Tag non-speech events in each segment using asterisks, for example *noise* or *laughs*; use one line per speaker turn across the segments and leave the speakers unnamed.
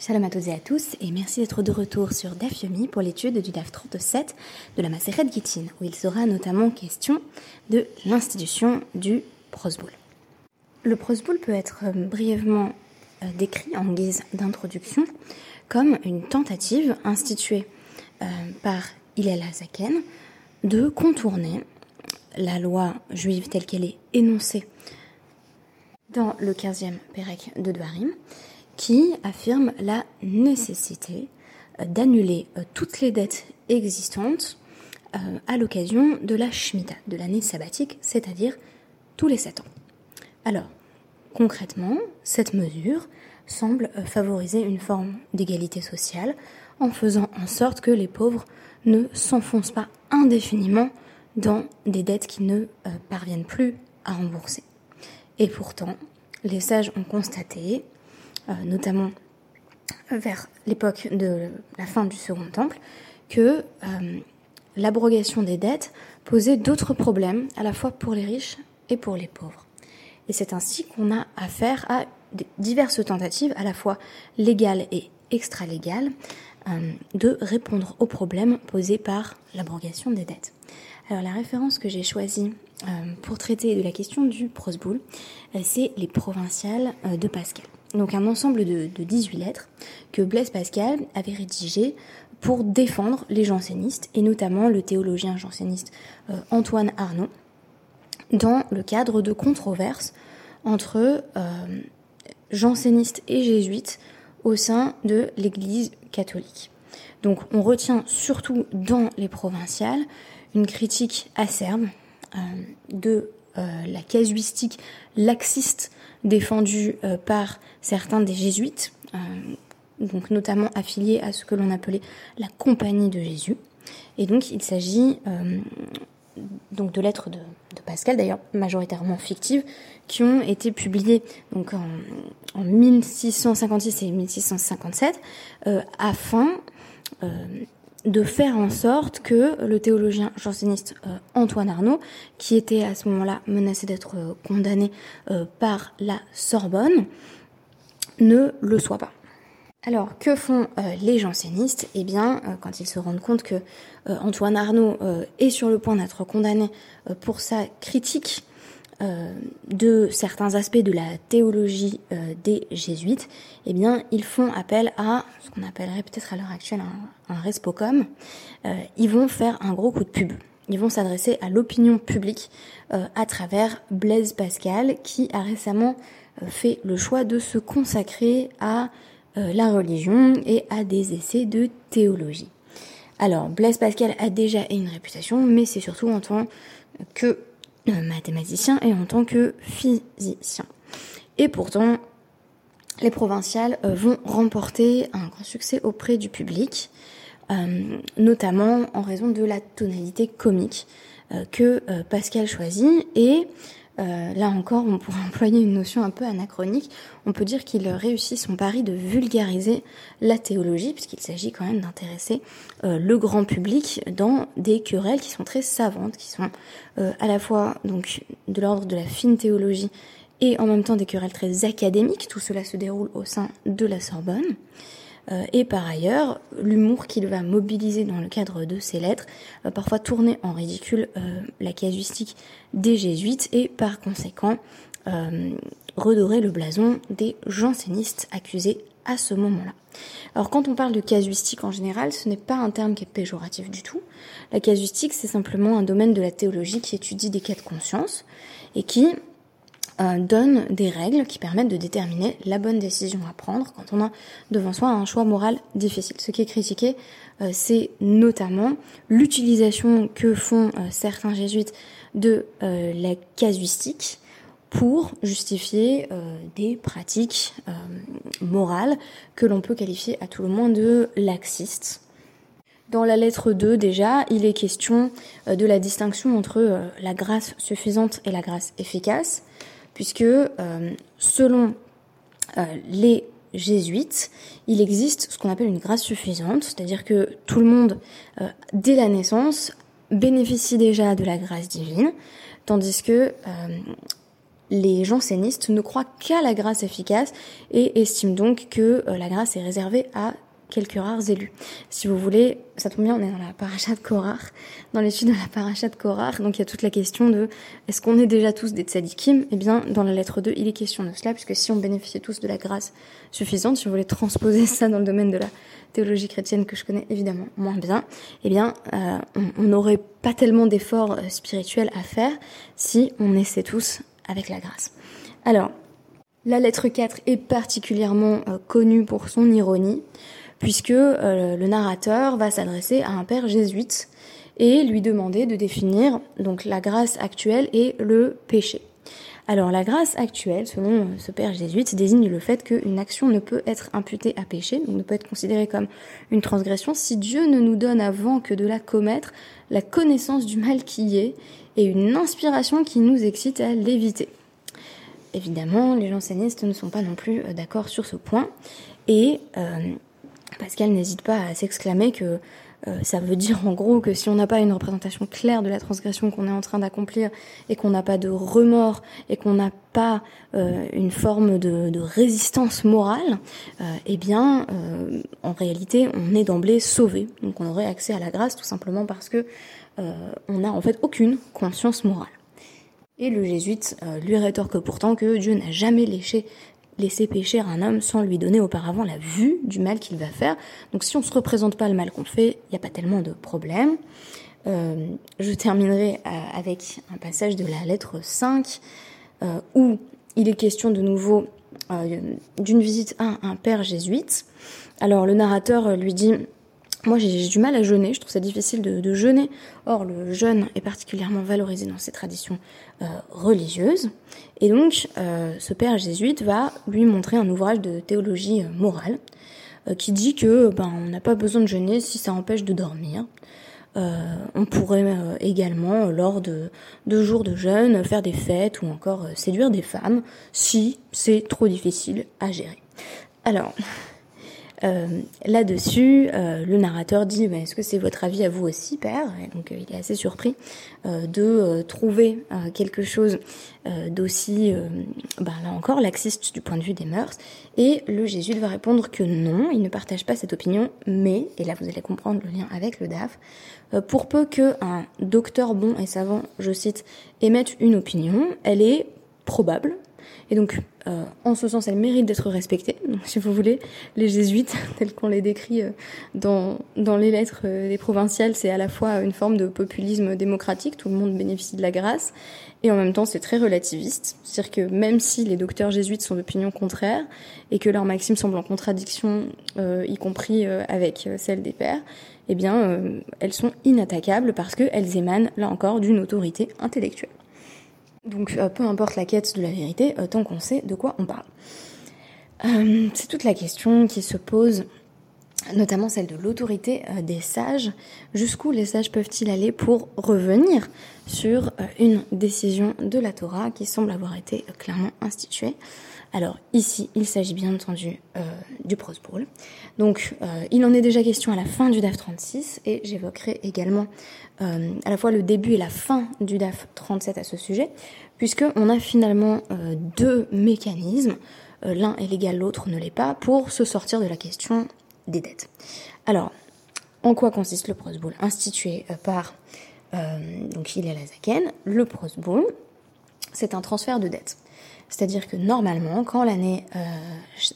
Shalom à toutes et à tous et merci d'être de retour sur DAF Yomi pour l'étude du DAF 37 de la Maseret Gittin où il sera notamment question de l'institution du prosboul. Le prosboul peut être euh, brièvement euh, décrit en guise d'introduction comme une tentative instituée euh, par Hillel Hazaken de contourner la loi juive telle qu'elle est énoncée dans le 15e Pérec de Dvarim qui affirme la nécessité euh, d'annuler euh, toutes les dettes existantes euh, à l'occasion de la Shemitah, de l'année sabbatique, c'est-à-dire tous les sept ans. Alors, concrètement, cette mesure semble favoriser une forme d'égalité sociale en faisant en sorte que les pauvres ne s'enfoncent pas indéfiniment dans des dettes qu'ils ne parviennent plus à rembourser. Et pourtant, les sages ont constaté notamment vers l'époque de la fin du Second Temple, que euh, l'abrogation des dettes posait d'autres problèmes, à la fois pour les riches et pour les pauvres. Et c'est ainsi qu'on a affaire à diverses tentatives, à la fois légales et extra-légales, euh, de répondre aux problèmes posés par l'abrogation des dettes. Alors la référence que j'ai choisie pour traiter de la question du prosboul, c'est les provinciales de Pascal donc un ensemble de, 18 lettres que Blaise Pascal avait rédigées pour défendre les jansénistes, et notamment le théologien janséniste euh, Antoine Arnaud, dans le cadre de controverses entre euh, jansénistes et jésuites au sein de l'Église catholique. Donc on retient surtout dans les provinciales une critique acerbe euh, de la casuistique laxiste défendu euh, par certains des jésuites, euh, donc notamment affiliés à ce que l'on appelait la Compagnie de Jésus. Et donc il s'agit euh, donc de lettres de, Pascal, d'ailleurs majoritairement fictives, qui ont été publiées donc en 1656 et 1657 afin de faire en sorte que le théologien janséniste euh, Antoine Arnaud, qui était à ce moment-là menacé d'être euh, condamné euh, par la Sorbonne, ne le soit pas. Alors, que font les jansénistes? Eh bien, quand ils se rendent compte que Antoine Arnaud est sur le point d'être condamné pour sa critique euh, de certains aspects de la théologie euh, des jésuites, eh bien, ils font appel à ce qu'on appellerait peut-être à l'heure actuelle un, un respocom. Euh, ils vont faire un gros coup de pub. Ils vont s'adresser à l'opinion publique à travers Blaise Pascal, qui a récemment fait le choix de se consacrer à la religion et à des essais de théologie. Alors, Blaise Pascal a déjà une réputation, mais c'est surtout en tant que mathématicien et en tant que physicien. Et pourtant, les provinciales euh, vont remporter un grand succès auprès du public, euh, notamment en raison de la tonalité comique que Pascal choisit et euh, là encore, on pourrait *laughs* employer une notion un peu anachronique. On peut dire qu'il réussit son pari de vulgariser la théologie, puisqu'il s'agit quand même d'intéresser euh, le grand public dans des querelles qui sont très savantes, qui sont euh, à la fois donc de l'ordre de la fine théologie et en même temps des querelles très académiques. Tout cela se déroule au sein de la Sorbonne. Euh, et par ailleurs, l'humour qu'il va mobiliser dans le cadre de ses lettres va parfois tourner en ridicule euh, la casuistique des jésuites et par conséquent euh, redorer le blason des jansénistes accusés à ce moment-là. Alors quand on parle de casuistique en général, ce n'est pas un terme qui est péjoratif du tout. La casuistique, c'est simplement un domaine de la théologie qui étudie des cas de conscience et qui euh, donne des règles qui permettent de déterminer la bonne décision à prendre quand on a devant soi un choix moral difficile. Ce qui est critiqué, euh, c'est notamment l'utilisation que font euh, certains jésuites de la casuistique pour justifier des pratiques morales que l'on peut qualifier à tout le moins de laxistes. Dans la lettre 2 déjà, il est question de la distinction entre la grâce suffisante et la grâce efficace puisque euh, selon euh, les jésuites, il existe ce qu'on appelle une grâce suffisante, c'est-à-dire que tout le monde, euh, dès la naissance, bénéficie déjà de la grâce divine, tandis que les jansénistes ne croient qu'à la grâce efficace et estiment donc que la grâce est réservée à quelques rares élus. Si vous voulez, ça tombe bien, on est dans la paracha de Korach, dans l'étude de la paracha de Korach, donc il y a toute la question de est-ce qu'on est déjà tous des tzadikim? Eh bien, dans la lettre 2, il est question de cela, puisque si on bénéficiait tous de la grâce suffisante, si vous voulez transposer ça dans le domaine de la théologie chrétienne que je connais évidemment moins bien, eh bien, euh, on n'aurait pas tellement d'efforts euh, spirituels à faire si on essaie tous avec la grâce. Alors, la lettre 4 est particulièrement euh, connue pour son ironie puisque euh, le narrateur va s'adresser à un père jésuite et lui demander de définir donc la grâce actuelle et le péché. Alors la grâce actuelle, selon ce père jésuite, désigne le fait qu'une action ne peut être imputée à péché, donc ne peut être considérée comme une transgression, si Dieu ne nous donne avant que de la commettre la connaissance du mal qui y est et une inspiration qui nous excite à l'éviter. Évidemment, les jansénistes ne sont pas non plus euh, d'accord sur ce point, et euh, Pascal n'hésite pas à s'exclamer que euh, ça veut dire en gros que si on n'a pas une représentation claire de la transgression qu'on est en train d'accomplir et qu'on n'a pas de remords et qu'on n'a pas euh, une forme de, résistance morale, euh, eh bien, en réalité, on est d'emblée sauvé. Donc, on aurait accès à la grâce tout simplement parce que on n'a en fait aucune conscience morale. Et le jésuite lui rétorque pourtant que Dieu n'a jamais léché laisser pécher un homme sans lui donner auparavant la vue du mal qu'il va faire. Donc si on ne se représente pas le mal qu'on fait, il n'y a pas tellement de problème. Euh, je terminerai euh, avec un passage de la lettre 5 euh, où il est question de nouveau d'une visite à un père jésuite. Alors le narrateur lui dit moi, j'ai du mal à jeûner, je trouve ça difficile de, jeûner. Or, le jeûne est particulièrement valorisé dans ces traditions euh, religieuses. Et donc, euh, ce père jésuite va lui montrer un ouvrage de théologie euh, morale qui dit que ben, on n'a pas besoin de jeûner si ça empêche de dormir. on pourrait également, lors de deux jours de jeûne, faire des fêtes ou encore séduire des femmes si c'est trop difficile à gérer. Alors, euh, là-dessus, euh, le narrateur dit Est-ce que c'est votre avis à vous aussi, père? Et donc, euh, il est assez surpris de trouver quelque chose d'aussi, ben, là encore, laxiste du point de vue des mœurs. Et le jésuite va répondre que non, il ne partage pas cette opinion, mais, et là vous allez comprendre le lien avec le DAF, pour peu qu'un docteur bon et savant, je cite, émette une opinion, elle est probable, et donc, euh, en ce sens, elle mérite d'être respectée. Si vous voulez, les jésuites, *laughs* tels qu'on les décrit euh, dans, dans les lettres euh, des provinciales, c'est à la fois une forme de populisme démocratique, tout le monde bénéficie de la grâce, et en même temps, c'est très relativiste. C'est-à-dire que même si les docteurs jésuites sont d'opinion contraire, et que leurs maximes semblent en contradiction, y compris avec celles des pères, eh bien, elles sont inattaquables parce qu'elles émanent, là encore, d'une autorité intellectuelle. Donc euh, peu importe la quête de la vérité, euh, tant qu'on sait de quoi on parle. Euh, c'est toute la question qui se pose, notamment celle de l'autorité des sages. Jusqu'où les sages peuvent-ils aller pour revenir sur une décision de la Torah qui semble avoir été clairement instituée? Alors ici, il s'agit bien entendu du Prose Donc il en est déjà question à la fin du DAF 36 et j'évoquerai également euh, à la fois le début et la fin du DAF 37 à ce sujet, puisqu'on a finalement euh, deux mécanismes, euh, l'un est légal, l'autre ne l'est pas, pour se sortir de la question des dettes. Alors, en quoi consiste le Prosboul Institué par donc il est le Prosboul, c'est un transfert de dettes. C'est-à-dire que normalement, quand l'année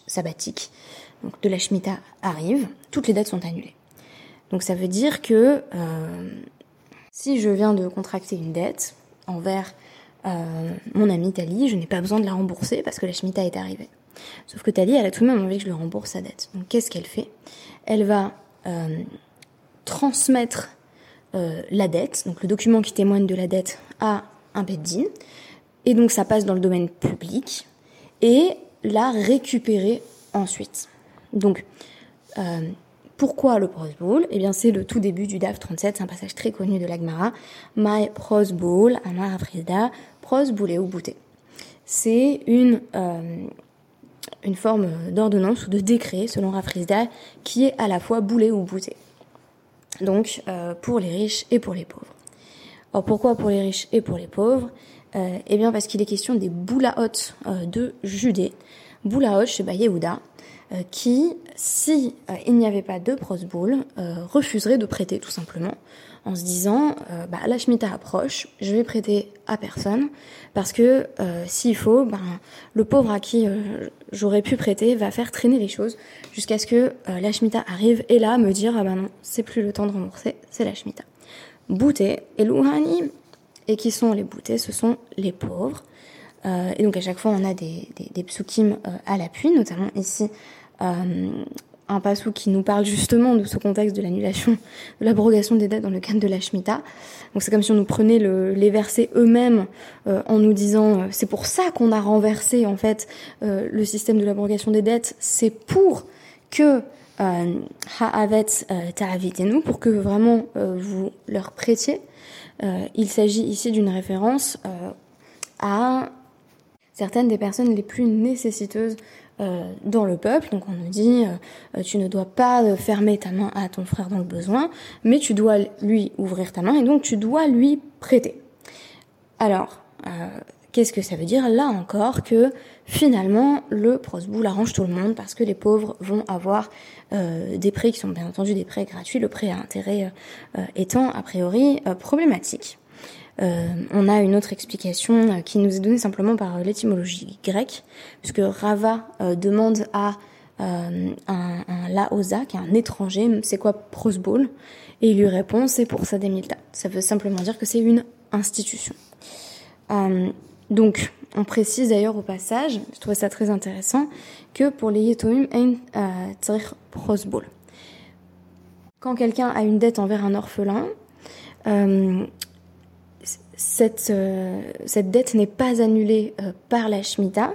sabbatique donc de la Shemitah arrive, toutes les dettes sont annulées. Donc ça veut dire que si je viens de contracter une dette envers euh, mon amie Tali, je n'ai pas besoin de la rembourser parce que la Shemitah est arrivée. Sauf que Tali, elle a tout de même envie que je lui rembourse sa dette. Donc qu'est-ce qu'elle fait? Elle va euh, transmettre euh, la dette, donc le document qui témoigne de la dette, à un beddin, et donc ça passe dans le domaine public, et la récupérer ensuite. Donc, pourquoi le Prose Eh bien, c'est le tout début du DAF 37, c'est un passage très connu de l'Agmara. My Prose Bowl, Amar Afrida, Prose Boulé ou Bouté. C'est une, euh, une forme d'ordonnance ou de décret, selon Rafrizda, qui est à la fois boulé ou bouté. Donc, euh, pour les riches et pour les pauvres. Alors, pourquoi pour les riches et pour les pauvres? Eh bien parce qu'il est question des boulaot de Judée. Boulaot chez Yehuda, qui, si il n'y avait pas de prosboul, refuserait de prêter tout simplement en se disant euh, bah, la Shemitah approche, je vais prêter à personne parce que euh, s'il faut, ben, le pauvre à qui euh, j'aurais pu prêter va faire traîner les choses jusqu'à ce que la Shemitah arrive et là me dire ah ben non, c'est plus le temps de rembourser, c'est la Shemitah. Bouté et Louhani, et qui sont les boutés Ce sont les pauvres. et donc à chaque fois on a des, des, des psukim à l'appui, notamment ici un passou qui nous parle justement de ce contexte de l'annulation, de l'abrogation des dettes dans le cadre de la Shemitah. Donc c'est comme si on nous prenait les versets eux-mêmes euh, en nous disant euh, c'est pour ça qu'on a renversé en fait euh, le système de l'abrogation des dettes, c'est pour que Ha'avet nous pour que vraiment vous leur prêtiez. Il s'agit ici d'une référence à certaines des personnes les plus nécessiteuses euh, dans le peuple. Donc on nous dit, euh, tu ne dois pas fermer ta main à ton frère dans le besoin, mais tu dois lui ouvrir ta main et donc tu dois lui prêter. Alors, euh, qu'est-ce que ça veut dire Là encore que finalement le prosboul arrange tout le monde parce que les pauvres vont avoir des prêts qui sont bien entendu des prêts gratuits, le prêt à intérêt étant a priori problématique. Euh, on a une autre explication euh, qui nous est donnée simplement par euh, l'étymologie grecque, puisque Rava demande à un, un laosa, qui est un étranger, c'est quoi prosbol Et il lui répond, c'est pour sa demilta. Ça veut simplement dire que c'est une institution. Donc, on précise d'ailleurs au passage, je trouvais ça très intéressant, que pour les yetomim, tzrich prosbol. Quand quelqu'un a une dette envers un orphelin, cette, euh, cette dette n'est pas annulée euh, par la Shemitah.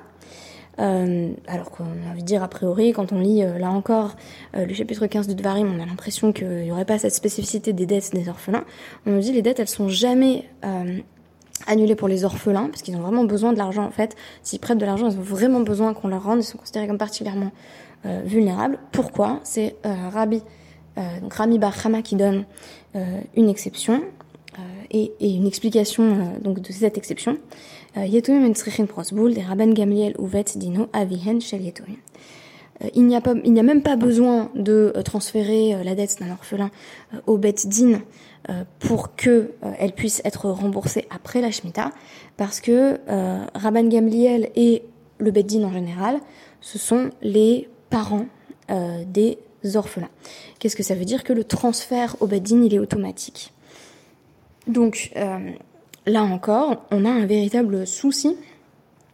Euh, alors qu'on a envie de dire a priori, quand on lit là encore le chapitre 15 de Dvarim, on a l'impression qu'il n'y aurait pas cette spécificité des dettes des orphelins. On nous dit les dettes, elles sont jamais annulées pour les orphelins, parce qu'ils ont vraiment besoin de l'argent en fait. S'ils prêtent de l'argent, ils ont vraiment besoin qu'on leur rende, ils sont considérés comme particulièrement vulnérables. Pourquoi? C'est Rabbi, donc Rami Bar qui donne une exception. Euh, et, une explication euh, donc de cette exception. Euh, Yetomim prosbul des Rabban Gamliel uvet dino avihen shel Yetomim. Il n'y a, pas, il n'y a même pas besoin de transférer la dette d'un orphelin au Bet Din pour que elle puisse être remboursée après la Shemitah, parce que Rabban Gamliel et le Bet Din en général, ce sont les parents des orphelins. Qu'est-ce que ça veut dire Que le transfert au Bet Din, il est automatique? Donc euh, là encore, on a un véritable souci,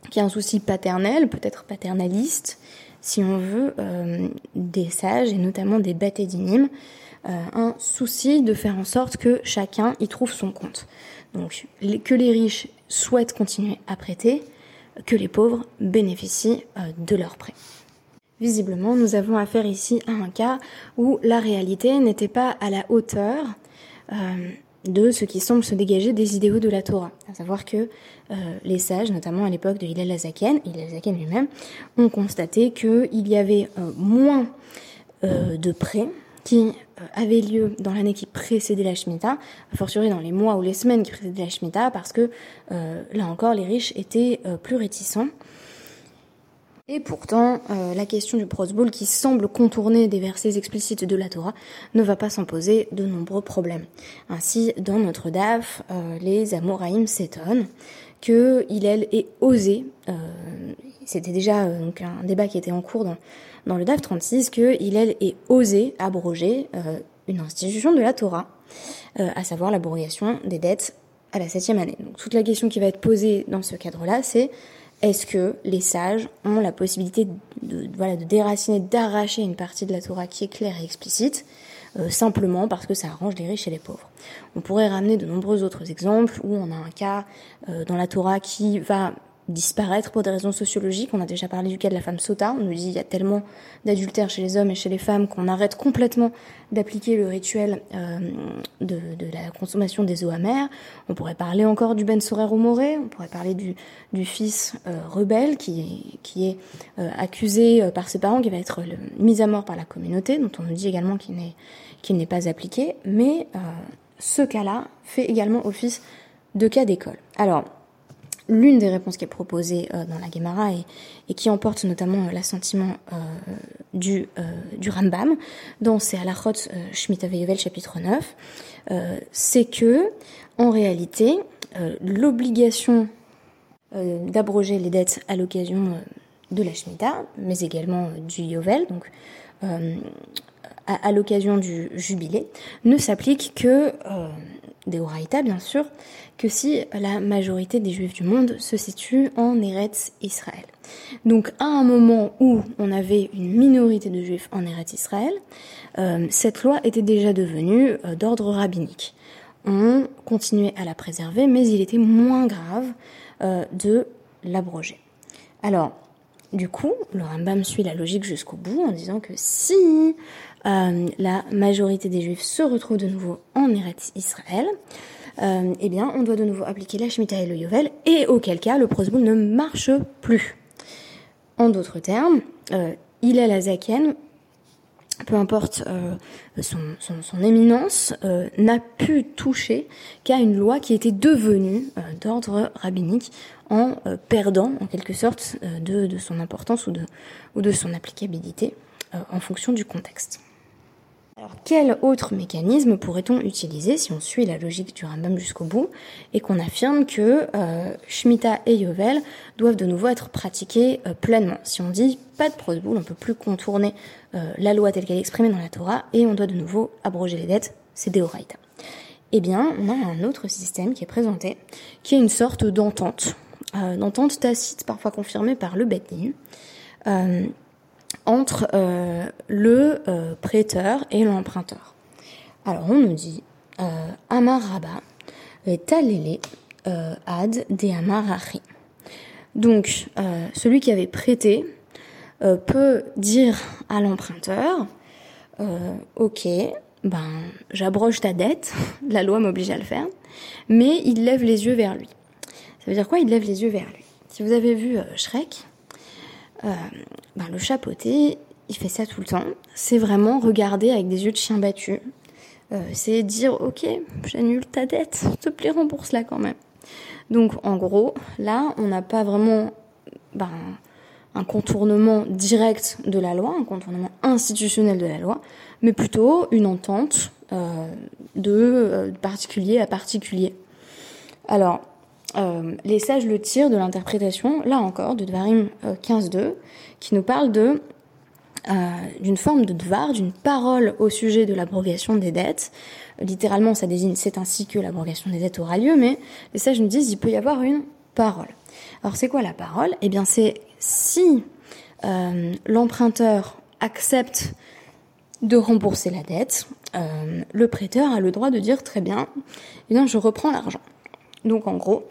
qui est un souci paternel, peut-être paternaliste, si on veut, euh, des sages et notamment des bêtes euh, un souci de faire en sorte que chacun y trouve son compte. Donc que les riches souhaitent continuer à prêter, que les pauvres bénéficient de leurs prêts. Visiblement, nous avons affaire ici à un cas où la réalité n'était pas à la hauteur de ce qui semble se dégager des idéaux de la Torah. À savoir que euh, les sages, notamment à l'époque de Hillel Azaken, Hillel Azaken lui-même, ont constaté qu'il y avait euh, moins euh, de prêts qui avaient lieu dans l'année qui précédait la Shemitah, a fortiori dans les mois ou les semaines qui précédaient la Shemitah, parce que là encore, les riches étaient plus réticents et pourtant, euh, la question du prosboul, qui semble contourner des versets explicites de la Torah, ne va pas s'en poser de nombreux problèmes. Ainsi, dans notre DAF, euh, les Amoraïm s'étonnent que Hillel ait osé, euh, c'était déjà un débat qui était en cours dans, dans le DAF 36, que Hillel ait osé abroger une institution de la Torah, à savoir l'abrogation des dettes à la septième année. Donc toute la question qui va être posée dans ce cadre-là, c'est est-ce que les sages ont la possibilité de, voilà, de déraciner, d'arracher une partie de la Torah qui est claire et explicite, euh, simplement parce que ça arrange les riches et les pauvres? On pourrait ramener de nombreux autres exemples où on a un cas euh, dans la Torah qui va disparaître pour des raisons sociologiques. On a déjà parlé du cas de la femme sota. On nous dit qu'il y a tellement d'adultère chez les hommes et chez les femmes qu'on arrête complètement d'appliquer le rituel euh, de, la consommation des eaux amères. On pourrait parler encore du Ben Sorer Moré. On pourrait parler du, fils euh, rebelle qui est, euh, accusé par ses parents, qui va être mis à mort par la communauté, dont on nous dit également qu'il n'est n'est pas appliqué. Mais ce cas-là fait également office de cas d'école. Alors, l'une des réponses qui est proposée dans la Gemara et, qui emporte notamment l'assentiment du, du Rambam dans ses Halachot Shemitah Veyovel chapitre 9, c'est que en réalité l'obligation d'abroger les dettes à l'occasion de la Shemitah, mais également du Yovel, donc à, l'occasion du jubilé, ne s'applique que, euh, des Horaïta bien sûr, que si la majorité des juifs du monde se situe en Eretz Israël. Donc à un moment où on avait une minorité de juifs en Eretz Israël, euh, cette loi était déjà devenue euh, d'ordre rabbinique. On continuait à la préserver, mais il était moins grave euh, de l'abroger. Alors, du coup, le Rambam suit la logique jusqu'au bout en disant que si la majorité des juifs se retrouvent de nouveau en Eretz Israël, euh, eh bien, on doit de nouveau appliquer la Shemitah et le Yovel, et auquel cas, le prosboul ne marche plus. En d'autres termes, euh, il est la Zaken, peu importe euh, son, éminence, euh, n'a pu toucher qu'à une loi qui était devenue d'ordre rabbinique en perdant en quelque sorte de, son importance ou de son applicabilité en fonction du contexte. Alors, quel autre mécanisme pourrait-on utiliser si on suit la logique du Rambam jusqu'au bout et qu'on affirme que euh, Shemitah et Yovel doivent de nouveau être pratiqués euh, pleinement? Si on dit pas de prosboul, on peut plus contourner euh, la loi telle qu'elle est exprimée dans la Torah et on doit de nouveau abroger les dettes, c'est Deoraita. Eh bien, on a un autre système qui est présenté, qui est une sorte d'entente, euh, d'entente tacite, parfois confirmée par le Beth entre euh, le euh, prêteur et l'emprunteur. Alors on nous dit euh, Amaraba talele ad de amarachi. Donc celui qui avait prêté peut dire à l'emprunteur Ok, ben j'abroge ta dette, *laughs* la loi m'oblige à le faire, mais il lève les yeux vers lui. Ça veut dire quoi Il lève les yeux vers lui? Si vous avez vu Shrek, ben, le chapeauté, il fait ça tout le temps. C'est vraiment regarder avec des yeux de chien battu. Euh, c'est dire, ok, j'annule ta dette, s'il te plaît, rembourse-la quand même. Donc, en gros, là, on n'a pas vraiment ben, un contournement direct de la loi, un contournement institutionnel de la loi, mais plutôt une entente euh, de euh, particulier à particulier. Alors, euh, les sages le tirent de l'interprétation, là encore, de Dvarim 15.2, euh, qui nous parle de euh, d'une forme de dvar, d'une parole au sujet de l'abrogation des dettes. Littéralement, ça désigne c'est ainsi que l'abrogation des dettes aura lieu, mais les sages nous disent il peut y avoir une parole. Alors c'est quoi la parole? Eh bien c'est si l'emprunteur accepte de rembourser la dette, le prêteur a le droit de dire très bien, eh bien je reprends l'argent. Donc en gros,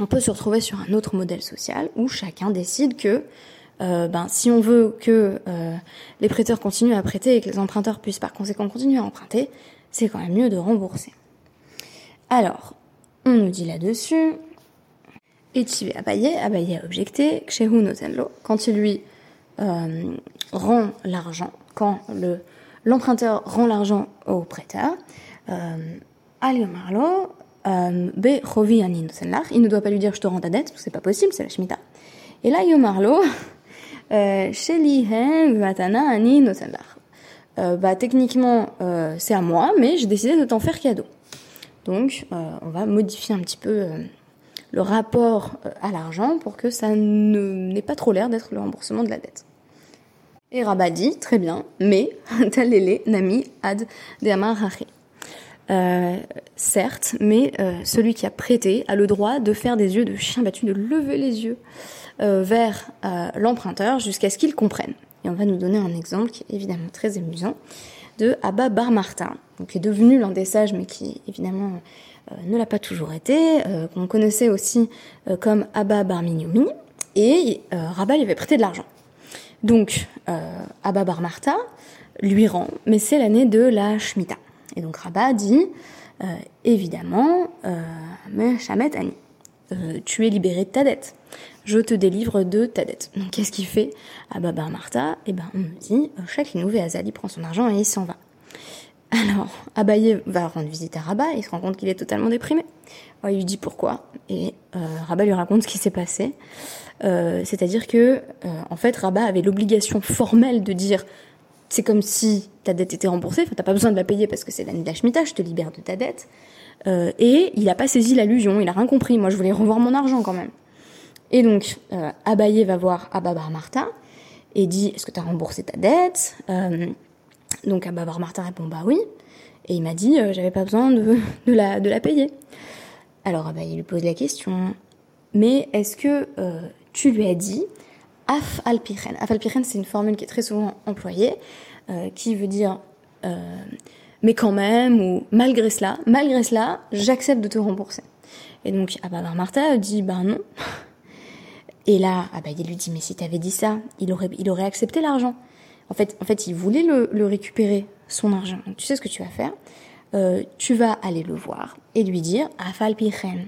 on peut se retrouver sur un autre modèle social où chacun décide que euh, ben, si on veut que euh, les prêteurs continuent à prêter et que les emprunteurs puissent par conséquent continuer à emprunter, c'est quand même mieux de rembourser. Alors, on nous dit là-dessus, Etivé Abaye, Abaye a objecté, Kshehu Notenlo, quand il lui euh, rend l'argent, quand le l'emprunteur rend l'argent au prêteur, euh, euh, il ne doit pas lui dire je te rends ta dette, c'est pas possible, c'est la Shemitah. Et là, Yomarlo, *laughs* euh, Vatana Ani euh, bah, techniquement, c'est à moi, mais j'ai décidé de t'en faire cadeau. Donc, on va modifier un petit peu le rapport à l'argent pour que ça n'ait pas trop l'air d'être le remboursement de la dette. Et Rabat dit, très bien, mais *laughs* talele nami ad de euh, certes, mais euh, celui qui a prêté a le droit de faire des yeux de chien battu, de lever les yeux euh, vers l'emprunteur jusqu'à ce qu'il comprenne. Et on va nous donner un exemple qui est évidemment très amusant de Abba Bar Martin, qui est devenu l'un des sages, mais qui évidemment ne l'a pas toujours été, qu'on connaissait aussi comme Abba Bar Minyomi, et Rabat lui avait prêté de l'argent. Donc Abba Bar lui rend, mais c'est l'année de la Shemitah. Et donc Rabat dit, euh, évidemment, euh, mais Shamet euh, tu es libéré de ta dette. Je te délivre de ta dette. Donc qu'est-ce qu'il fait à Baba Martha? Eh ben on me dit, chaque Inouvé Azali prend son argent et il s'en va. Alors, Abaye va rendre visite à Rabat et il se rend compte qu'il est totalement déprimé. il lui dit pourquoi? Et euh, Rabat lui raconte ce qui s'est passé. C'est-à-dire que, en fait, Rabat avait l'obligation formelle de dire c'est comme si ta dette était remboursée, enfin, t'as pas besoin de la payer parce que c'est l'année je te libère de ta dette. et il a pas saisi l'allusion, il a rien compris. Moi, je voulais revoir mon argent quand même. Et donc, Abaye va voir Ababar Martha et dit est-ce que tu as remboursé ta dette? Donc à Bavar Martin répond bah oui. Et il m'a dit euh, j'avais pas besoin de, *laughs* la, de la payer. Alors il lui pose la question mais est-ce que euh, tu lui as dit af alpiren Af alpiren c'est une formule qui est très souvent employée euh, qui veut dire mais quand même ou malgré cela, malgré cela, j'accepte de te rembourser. Et donc Ababar Martha dit ben non. Et là, ah bah, il lui dit mais si t'avais dit ça, il aurait, il aurait accepté l'argent. En fait, en fait, il voulait le, récupérer, son argent. Donc, tu sais ce que tu vas faire? Euh, Tu vas aller le voir et lui dire Afal Pichen.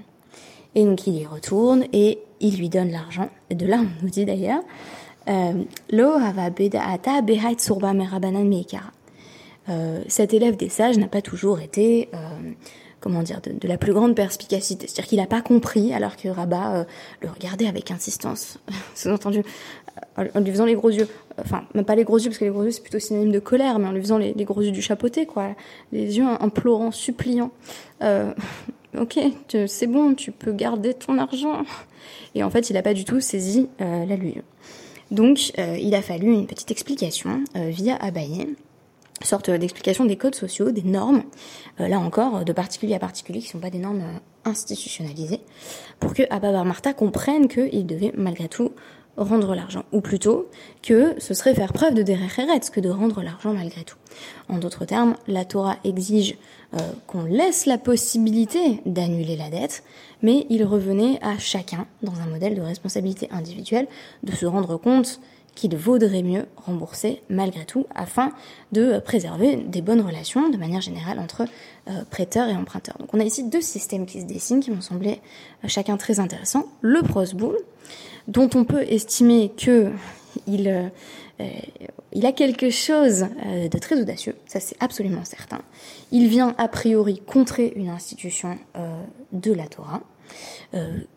Et donc, il y retourne et il lui donne l'argent. Et de là, on nous dit d'ailleurs euh, euh, cet élève des sages n'a pas toujours été comment dire, de, la plus grande perspicacité. C'est-à-dire qu'il n'a pas compris, alors que Rabat le regardait avec insistance, *laughs* sous-entendu, en lui faisant les gros yeux enfin même pas les gros yeux parce que les gros yeux c'est plutôt synonyme de colère mais en lui faisant les, gros yeux du chapeauté quoi les yeux implorants suppliants euh, ok c'est bon tu peux garder ton argent. Et en fait il n'a pas du tout saisi euh, la lune donc euh, il a fallu une petite explication euh, via Abaye. Sorte d'explication des codes sociaux, des normes, là encore, de particulier à particulier, qui ne sont pas des normes institutionnalisées, pour que Abba Martha comprenne qu'il devait malgré tout rendre l'argent, ou plutôt que ce serait faire preuve de déréchéretz que de rendre l'argent malgré tout. En d'autres termes, la Torah exige euh, qu'on laisse la possibilité d'annuler la dette, mais il revenait à chacun, dans un modèle de responsabilité individuelle, de se rendre compte qu'il vaudrait mieux rembourser malgré tout afin de préserver des bonnes relations de manière générale entre euh, prêteurs et emprunteurs. Donc on a ici deux systèmes qui se dessinent qui m'ont semblé euh, chacun très intéressant. Le Prosboul, dont on peut estimer que il, il a quelque chose euh, de très audacieux, ça c'est absolument certain. Il vient a priori contrer une institution de la Torah.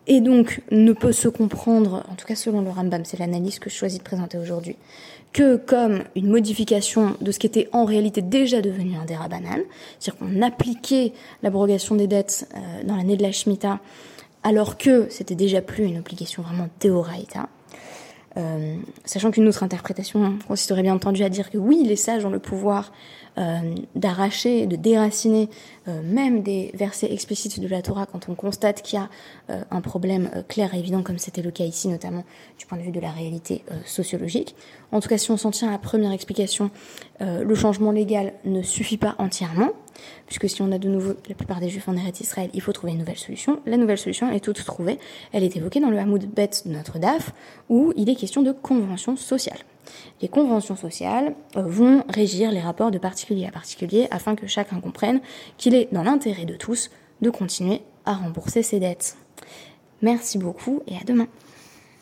et donc ne peut se comprendre, en tout cas selon le Rambam, c'est l'analyse que je choisis de présenter aujourd'hui, que comme une modification de ce qui était en réalité déjà devenu un dérabanan, c'est-à-dire qu'on appliquait l'abrogation des dettes dans l'année de la Shemitah alors que c'était déjà plus une obligation vraiment théoraïta. Euh, sachant qu'une autre interprétation consisterait bien entendu à dire que oui, les sages ont le pouvoir euh, d'arracher, de déraciner euh, même des versets explicites de la Torah quand on constate qu'il y a euh, un problème clair et évident, comme c'était le cas ici, notamment du point de vue de la réalité sociologique. En tout cas, si on s'en tient à la première explication, le changement légal ne suffit pas entièrement, puisque si on a de nouveau la plupart des juifs en Eretz Israël, il faut trouver une nouvelle solution. La nouvelle solution est toute trouvée. Elle est évoquée dans le Hamoud Bet de notre DAF, où il est question de convention sociale. Les conventions sociales euh, vont régir les rapports de particulier à particulier afin que chacun comprenne qu'il est dans l'intérêt de tous de continuer à rembourser ses dettes. Merci beaucoup et à demain.